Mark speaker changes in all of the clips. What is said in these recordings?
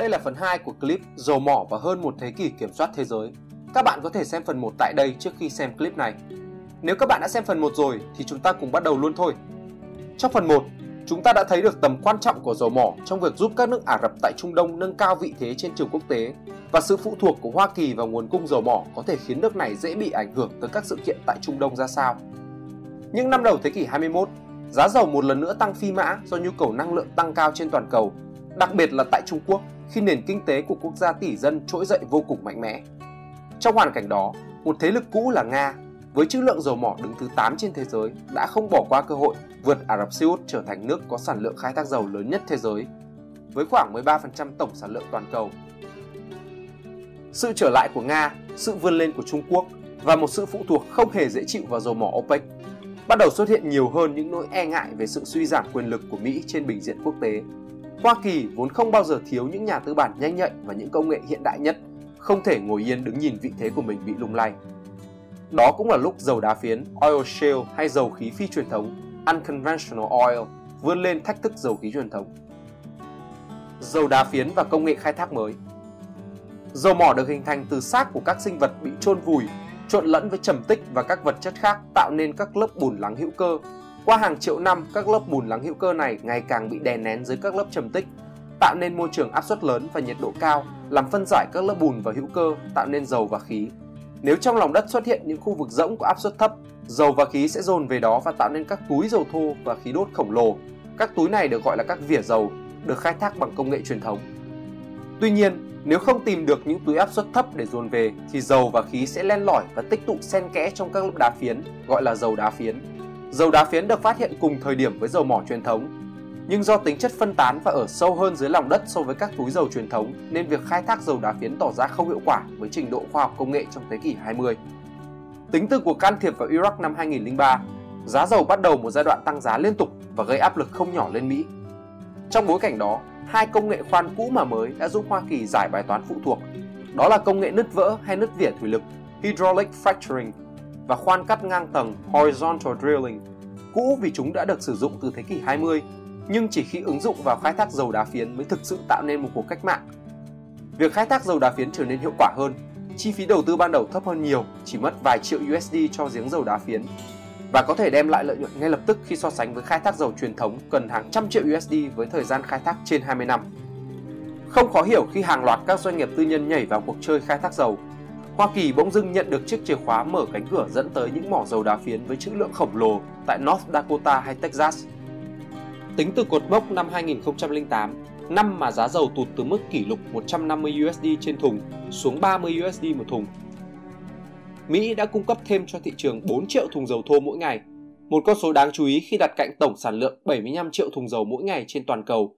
Speaker 1: Đây là phần 2 của clip Dầu mỏ và hơn một thế kỷ kiểm soát thế giới. Các bạn có thể xem phần 1 tại đây trước khi xem clip này. Nếu các bạn đã xem phần 1 rồi thì chúng ta cùng bắt đầu luôn thôi. Trong phần 1, chúng ta đã thấy được tầm quan trọng của dầu mỏ trong việc giúp các nước Ả Rập tại Trung Đông nâng cao vị thế trên trường quốc tế và sự phụ thuộc của Hoa Kỳ vào nguồn cung dầu mỏ có thể khiến nước này dễ bị ảnh hưởng tới các sự kiện tại Trung Đông ra sao. Những năm đầu thế kỷ 21, giá dầu một lần nữa tăng phi mã do nhu cầu năng lượng tăng cao trên toàn cầu, đặc biệt là tại Trung Quốc khi nền kinh tế của quốc gia tỷ dân trỗi dậy vô cùng mạnh mẽ. Trong hoàn cảnh đó, một thế lực cũ là Nga với trữ lượng dầu mỏ đứng thứ 8 trên thế giới đã không bỏ qua cơ hội vượt Ả Rập Xê Út trở thành nước có sản lượng khai thác dầu lớn nhất thế giới, với khoảng 13% tổng sản lượng toàn cầu. Sự trở lại của Nga, sự vươn lên của Trung Quốc và một sự phụ thuộc không hề dễ chịu vào dầu mỏ OPEC bắt đầu xuất hiện nhiều hơn những nỗi e ngại về sự suy giảm quyền lực của Mỹ trên bình diện quốc tế. Hoa Kỳ vốn không bao giờ thiếu những nhà tư bản nhanh nhạy và những công nghệ hiện đại nhất, không thể ngồi yên đứng nhìn vị thế của mình bị lung lay. Đó cũng là lúc dầu đá phiến, oil shale hay dầu khí phi truyền thống, unconventional oil, vươn lên thách thức dầu khí truyền thống. Dầu đá phiến và công nghệ khai thác mới Dầu mỏ được hình thành từ xác của các sinh vật bị chôn vùi, trộn lẫn với trầm tích và các vật chất khác tạo nên các lớp bùn lắng hữu cơ. Qua hàng triệu năm, các lớp bùn lắng hữu cơ này ngày càng bị đè nén dưới các lớp trầm tích, tạo nên môi trường áp suất lớn và nhiệt độ cao, làm phân giải các lớp bùn và hữu cơ, tạo nên dầu và khí. Nếu trong lòng đất xuất hiện những khu vực rỗng có áp suất thấp, dầu và khí sẽ dồn về đó và tạo nên các túi dầu thô và khí đốt khổng lồ. Các túi này được gọi là các vỉa dầu, được khai thác bằng công nghệ truyền thống. Tuy nhiên, nếu không tìm được những túi áp suất thấp để dồn về thì dầu và khí sẽ len lỏi và tích tụ xen kẽ trong các lớp đá phiến, gọi là dầu đá phiến. Dầu đá phiến được phát hiện cùng thời điểm với dầu mỏ truyền thống, nhưng do tính chất phân tán và ở sâu hơn dưới lòng đất so với các túi dầu truyền thống nên việc khai thác dầu đá phiến tỏ ra không hiệu quả với trình độ khoa học công nghệ trong thế kỷ 20. Tính từ cuộc can thiệp vào Iraq năm 2003, giá dầu bắt đầu một giai đoạn tăng giá liên tục và gây áp lực không nhỏ lên Mỹ. Trong bối cảnh đó, hai công nghệ khoan cũ mà mới đã giúp Hoa Kỳ giải bài toán phụ thuộc. Đó là công nghệ nứt vỡ hay nứt vỉa thủy lực, hydraulic fracturing và khoan cắt ngang tầng horizontal drilling. Cũ vì chúng đã được sử dụng từ thế kỷ 20, nhưng chỉ khi ứng dụng vào khai thác dầu đá phiến mới thực sự tạo nên một cuộc cách mạng. Việc khai thác dầu đá phiến trở nên hiệu quả hơn, chi phí đầu tư ban đầu thấp hơn nhiều, chỉ mất vài triệu USD cho giếng dầu đá phiến và có thể đem lại lợi nhuận ngay lập tức khi so sánh với khai thác dầu truyền thống cần hàng trăm triệu USD với thời gian khai thác trên 20 năm. Không khó hiểu khi hàng loạt các doanh nghiệp tư nhân nhảy vào cuộc chơi khai thác dầu. Hoa Kỳ bỗng dưng nhận được chiếc chìa khóa mở cánh cửa dẫn tới những mỏ dầu đá phiến với trữ lượng khổng lồ tại North Dakota hay Texas. Tính từ cột mốc năm 2008, năm mà giá dầu tụt từ mức kỷ lục 150 USD trên thùng xuống 30 USD một thùng Mỹ đã cung cấp thêm cho thị trường 4 triệu thùng dầu thô mỗi ngày, một con số đáng chú ý khi đặt cạnh tổng sản lượng 75 triệu thùng dầu mỗi ngày trên toàn cầu.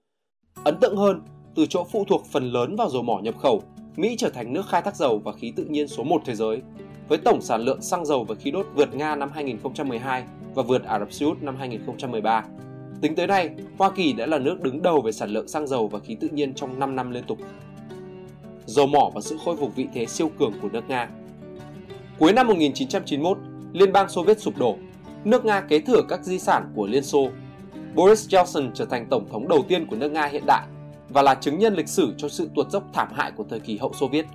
Speaker 1: Ấn tượng hơn, từ chỗ phụ thuộc phần lớn vào dầu mỏ nhập khẩu, Mỹ trở thành nước khai thác dầu và khí tự nhiên số 1 thế giới, với tổng sản lượng xăng dầu và khí đốt vượt Nga năm 2012 và vượt Ả Rập Xê Út năm 2013. Tính tới nay, Hoa Kỳ đã là nước đứng đầu về sản lượng xăng dầu và khí tự nhiên trong 5 năm liên tục. Dầu mỏ và sự khôi phục vị thế siêu cường của nước Nga Cuối năm 1991, Liên bang Xô Viết sụp đổ, nước Nga kế thừa các di sản của Liên Xô. Boris Johnson trở thành tổng thống đầu tiên của nước Nga hiện đại và là chứng nhân lịch sử cho sự tuột dốc thảm hại của thời kỳ hậu Xô Viết.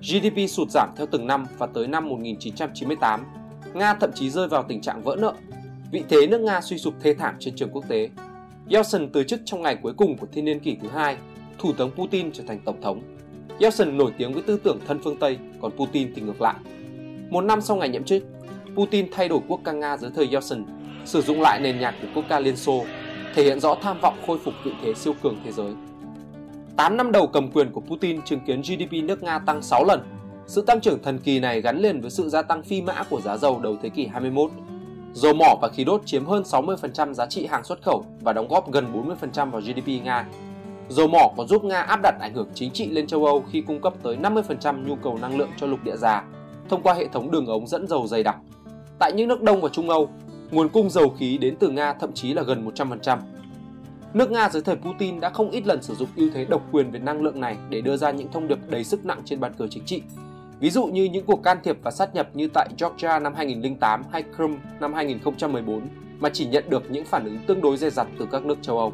Speaker 1: GDP sụt giảm theo từng năm và tới năm 1998, Nga thậm chí rơi vào tình trạng vỡ nợ. Vị thế nước Nga suy sụp thê thảm trên trường quốc tế. Yeltsin từ chức trong ngày cuối cùng của thiên niên kỷ thứ hai, Thủ tướng Putin trở thành tổng thống. Yeltsin nổi tiếng với tư tưởng thân phương Tây, còn Putin thì ngược lại. Một năm sau ngày nhậm chức, Putin thay đổi quốc ca Nga dưới thời Yeltsin, sử dụng lại nền nhạc của quốc ca Liên Xô, thể hiện rõ tham vọng khôi phục vị thế siêu cường thế giới. 8 năm đầu cầm quyền của Putin chứng kiến GDP nước Nga tăng 6 lần. Sự tăng trưởng thần kỳ này gắn liền với sự gia tăng phi mã của giá dầu đầu thế kỷ 21. Dầu mỏ và khí đốt chiếm hơn 60% giá trị hàng xuất khẩu và đóng góp gần 40% vào GDP Nga. Dầu mỏ còn giúp Nga áp đặt ảnh hưởng chính trị lên châu Âu khi cung cấp tới 50% nhu cầu năng lượng cho lục địa già thông qua hệ thống đường ống dẫn dầu dày đặc. Tại những nước Đông và Trung Âu, nguồn cung dầu khí đến từ Nga thậm chí là gần 100%. Nước Nga dưới thời Putin đã không ít lần sử dụng ưu thế độc quyền về năng lượng này để đưa ra những thông điệp đầy sức nặng trên bàn cờ chính trị. Ví dụ như những cuộc can thiệp và sát nhập như tại Georgia năm 2008 hay Crimea năm 2014 mà chỉ nhận được những phản ứng tương đối dè dặt từ các nước châu Âu.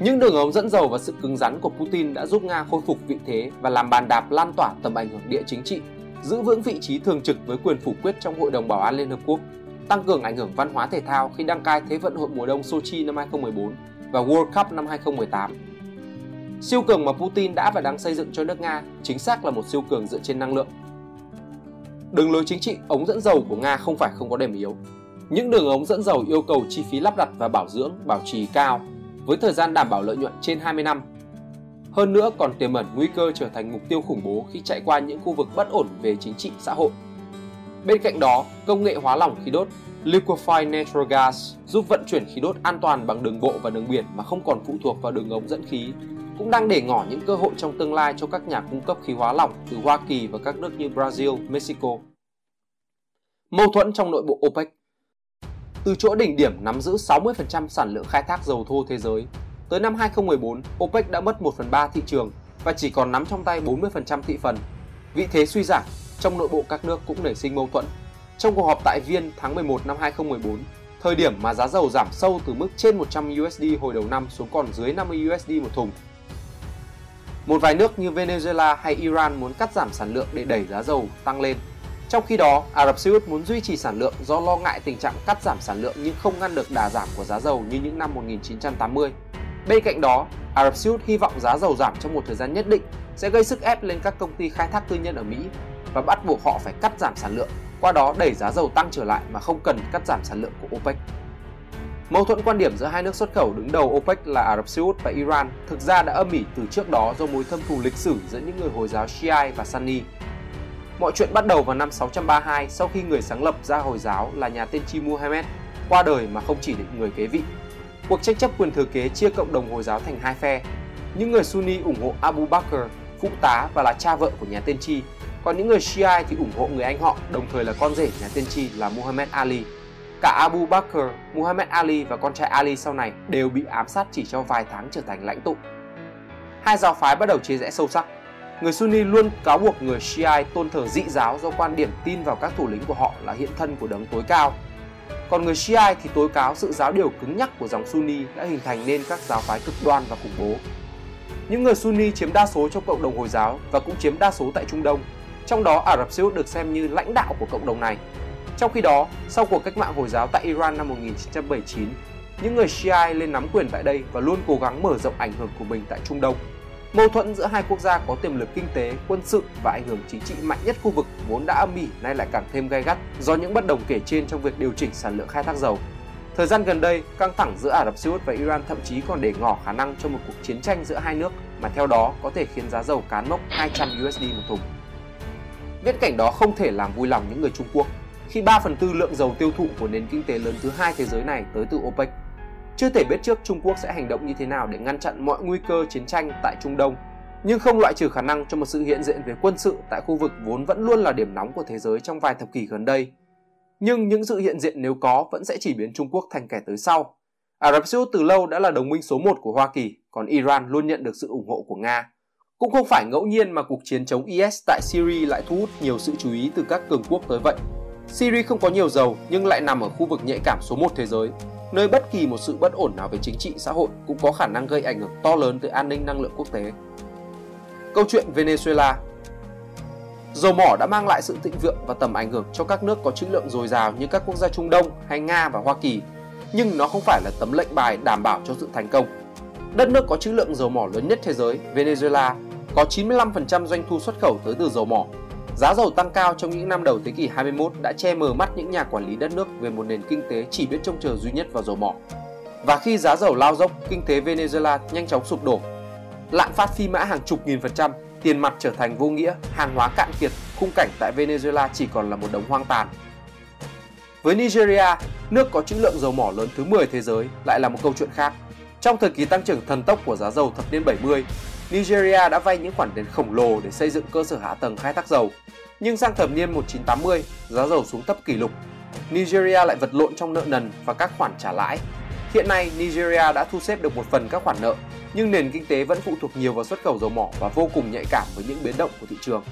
Speaker 1: Những đường ống dẫn dầu và sự cứng rắn của Putin đã giúp Nga khôi phục vị thế và làm bàn đạp lan tỏa tầm ảnh hưởng địa chính trị, giữ vững vị trí thường trực với quyền phủ quyết trong Hội đồng Bảo an Liên Hợp Quốc, tăng cường ảnh hưởng văn hóa thể thao khi đăng cai Thế vận hội mùa đông Sochi năm 2014 và World Cup năm 2018. Siêu cường mà Putin đã và đang xây dựng cho nước Nga chính xác là một siêu cường dựa trên năng lượng. Đường lối chính trị ống dẫn dầu của Nga không phải không có điểm yếu. Những đường ống dẫn dầu yêu cầu chi phí lắp đặt và bảo dưỡng, bảo trì cao với thời gian đảm bảo lợi nhuận trên 20 năm. Hơn nữa còn tiềm ẩn nguy cơ trở thành mục tiêu khủng bố khi chạy qua những khu vực bất ổn về chính trị xã hội. Bên cạnh đó, công nghệ hóa lỏng khí đốt Liquefied Natural Gas giúp vận chuyển khí đốt an toàn bằng đường bộ và đường biển mà không còn phụ thuộc vào đường ống dẫn khí, cũng đang để ngỏ những cơ hội trong tương lai cho các nhà cung cấp khí hóa lỏng từ Hoa Kỳ và các nước như Brazil, Mexico. Mâu thuẫn trong nội bộ OPEC từ chỗ đỉnh điểm nắm giữ 60% sản lượng khai thác dầu thô thế giới, tới năm 2014, OPEC đã mất 1 phần 3 thị trường và chỉ còn nắm trong tay 40% thị phần. Vị thế suy giảm, trong nội bộ các nước cũng nảy sinh mâu thuẫn. Trong cuộc họp tại Viên tháng 11 năm 2014, thời điểm mà giá dầu giảm sâu từ mức trên 100 USD hồi đầu năm xuống còn dưới 50 USD một thùng. Một vài nước như Venezuela hay Iran muốn cắt giảm sản lượng để đẩy giá dầu tăng lên trong khi đó, Ả Rập Xê Út muốn duy trì sản lượng do lo ngại tình trạng cắt giảm sản lượng nhưng không ngăn được đà giảm của giá dầu như những năm 1980. Bên cạnh đó, Ả Rập Xê Út hy vọng giá dầu giảm trong một thời gian nhất định sẽ gây sức ép lên các công ty khai thác tư nhân ở Mỹ và bắt buộc họ phải cắt giảm sản lượng, qua đó đẩy giá dầu tăng trở lại mà không cần cắt giảm sản lượng của OPEC. Mâu thuẫn quan điểm giữa hai nước xuất khẩu đứng đầu OPEC là Ả Rập Xê Út và Iran thực ra đã âm ỉ từ trước đó do mối thâm thù lịch sử giữa những người Hồi giáo Shia và Sunni Mọi chuyện bắt đầu vào năm 632 sau khi người sáng lập ra Hồi giáo là nhà tiên tri Muhammad qua đời mà không chỉ định người kế vị. Cuộc tranh chấp quyền thừa kế chia cộng đồng Hồi giáo thành hai phe. Những người Sunni ủng hộ Abu Bakr, phụ tá và là cha vợ của nhà tiên tri, còn những người Shia thì ủng hộ người anh họ, đồng thời là con rể nhà tiên tri là Muhammad Ali. Cả Abu Bakr, Muhammad Ali và con trai Ali sau này đều bị ám sát chỉ trong vài tháng trở thành lãnh tụ. Hai giáo phái bắt đầu chia rẽ sâu sắc Người Sunni luôn cáo buộc người Shia tôn thờ dị giáo do quan điểm tin vào các thủ lĩnh của họ là hiện thân của đấng tối cao. Còn người Shia thì tố cáo sự giáo điều cứng nhắc của dòng Sunni đã hình thành nên các giáo phái cực đoan và khủng bố. Những người Sunni chiếm đa số trong cộng đồng Hồi giáo và cũng chiếm đa số tại Trung Đông, trong đó Ả Rập Xê Út được xem như lãnh đạo của cộng đồng này. Trong khi đó, sau cuộc cách mạng Hồi giáo tại Iran năm 1979, những người Shia lên nắm quyền tại đây và luôn cố gắng mở rộng ảnh hưởng của mình tại Trung Đông. Mâu thuẫn giữa hai quốc gia có tiềm lực kinh tế, quân sự và ảnh hưởng chính trị mạnh nhất khu vực vốn đã âm ỉ nay lại càng thêm gay gắt do những bất đồng kể trên trong việc điều chỉnh sản lượng khai thác dầu. Thời gian gần đây, căng thẳng giữa Ả Rập Xê Út và Iran thậm chí còn để ngỏ khả năng cho một cuộc chiến tranh giữa hai nước mà theo đó có thể khiến giá dầu cán mốc 200 USD một thùng. Viễn cảnh đó không thể làm vui lòng những người Trung Quốc khi 3 phần tư lượng dầu tiêu thụ của nền kinh tế lớn thứ hai thế giới này tới từ OPEC chưa thể biết trước Trung Quốc sẽ hành động như thế nào để ngăn chặn mọi nguy cơ chiến tranh tại Trung Đông, nhưng không loại trừ khả năng cho một sự hiện diện về quân sự tại khu vực vốn vẫn luôn là điểm nóng của thế giới trong vài thập kỷ gần đây. Nhưng những sự hiện diện nếu có vẫn sẽ chỉ biến Trung Quốc thành kẻ tới sau. Ả Rập Xê Út từ lâu đã là đồng minh số 1 của Hoa Kỳ, còn Iran luôn nhận được sự ủng hộ của Nga. Cũng không phải ngẫu nhiên mà cuộc chiến chống IS tại Syria lại thu hút nhiều sự chú ý từ các cường quốc tới vậy. Syria không có nhiều dầu nhưng lại nằm ở khu vực nhạy cảm số 1 thế giới, nơi bất kỳ một sự bất ổn nào về chính trị xã hội cũng có khả năng gây ảnh hưởng to lớn tới an ninh năng lượng quốc tế. Câu chuyện Venezuela Dầu mỏ đã mang lại sự thịnh vượng và tầm ảnh hưởng cho các nước có trữ lượng dồi dào như các quốc gia Trung Đông hay Nga và Hoa Kỳ, nhưng nó không phải là tấm lệnh bài đảm bảo cho sự thành công. Đất nước có trữ lượng dầu mỏ lớn nhất thế giới, Venezuela, có 95% doanh thu xuất khẩu tới từ dầu mỏ Giá dầu tăng cao trong những năm đầu thế kỷ 21 đã che mờ mắt những nhà quản lý đất nước về một nền kinh tế chỉ biết trông chờ duy nhất vào dầu mỏ. Và khi giá dầu lao dốc, kinh tế Venezuela nhanh chóng sụp đổ. Lạm phát phi mã hàng chục nghìn phần trăm, tiền mặt trở thành vô nghĩa, hàng hóa cạn kiệt, khung cảnh tại Venezuela chỉ còn là một đống hoang tàn. Với Nigeria, nước có trữ lượng dầu mỏ lớn thứ 10 thế giới lại là một câu chuyện khác. Trong thời kỳ tăng trưởng thần tốc của giá dầu thập niên 70, Nigeria đã vay những khoản tiền khổng lồ để xây dựng cơ sở hạ tầng khai thác dầu. Nhưng sang thập niên 1980, giá dầu xuống thấp kỷ lục. Nigeria lại vật lộn trong nợ nần và các khoản trả lãi. Hiện nay, Nigeria đã thu xếp được một phần các khoản nợ, nhưng nền kinh tế vẫn phụ thuộc nhiều vào xuất khẩu dầu mỏ và vô cùng nhạy cảm với những biến động của thị trường.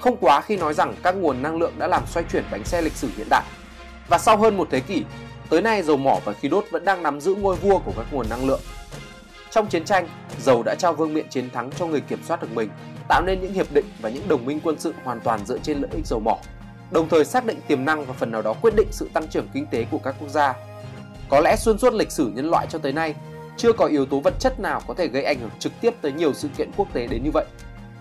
Speaker 1: Không quá khi nói rằng các nguồn năng lượng đã làm xoay chuyển bánh xe lịch sử hiện đại. Và sau hơn một thế kỷ, tới nay dầu mỏ và khí đốt vẫn đang nắm giữ ngôi vua của các nguồn năng lượng Trong chiến tranh, dầu đã trao vương miện chiến thắng cho người kiểm soát được mình, tạo nên những hiệp định và những đồng minh quân sự hoàn toàn dựa trên lợi ích dầu mỏ, đồng thời xác định tiềm năng và phần nào đó quyết định sự tăng trưởng kinh tế của các quốc gia. Có lẽ xuyên suốt lịch sử nhân loại cho tới nay, chưa có yếu tố vật chất nào có thể gây ảnh hưởng trực tiếp tới nhiều sự kiện quốc tế đến như vậy.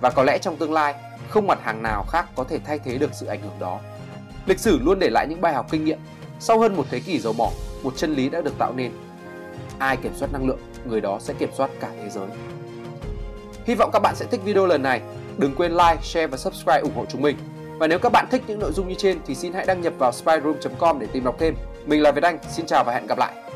Speaker 1: Và có lẽ trong tương lai, không mặt hàng nào khác có thể thay thế được sự ảnh hưởng đó. Lịch sử luôn để lại những bài học kinh nghiệm. Sau hơn một thế kỷ dầu mỏ, một chân lý đã được tạo nên. Ai kiểm soát năng lượng, người đó sẽ kiểm soát cả thế giới. Hy vọng các bạn sẽ thích video lần này. Đừng quên like, share và subscribe ủng hộ chúng mình. Và nếu các bạn thích những nội dung như trên thì xin hãy đăng nhập vào spyroom.com để tìm đọc thêm. Mình là Việt Anh, xin chào và hẹn gặp lại.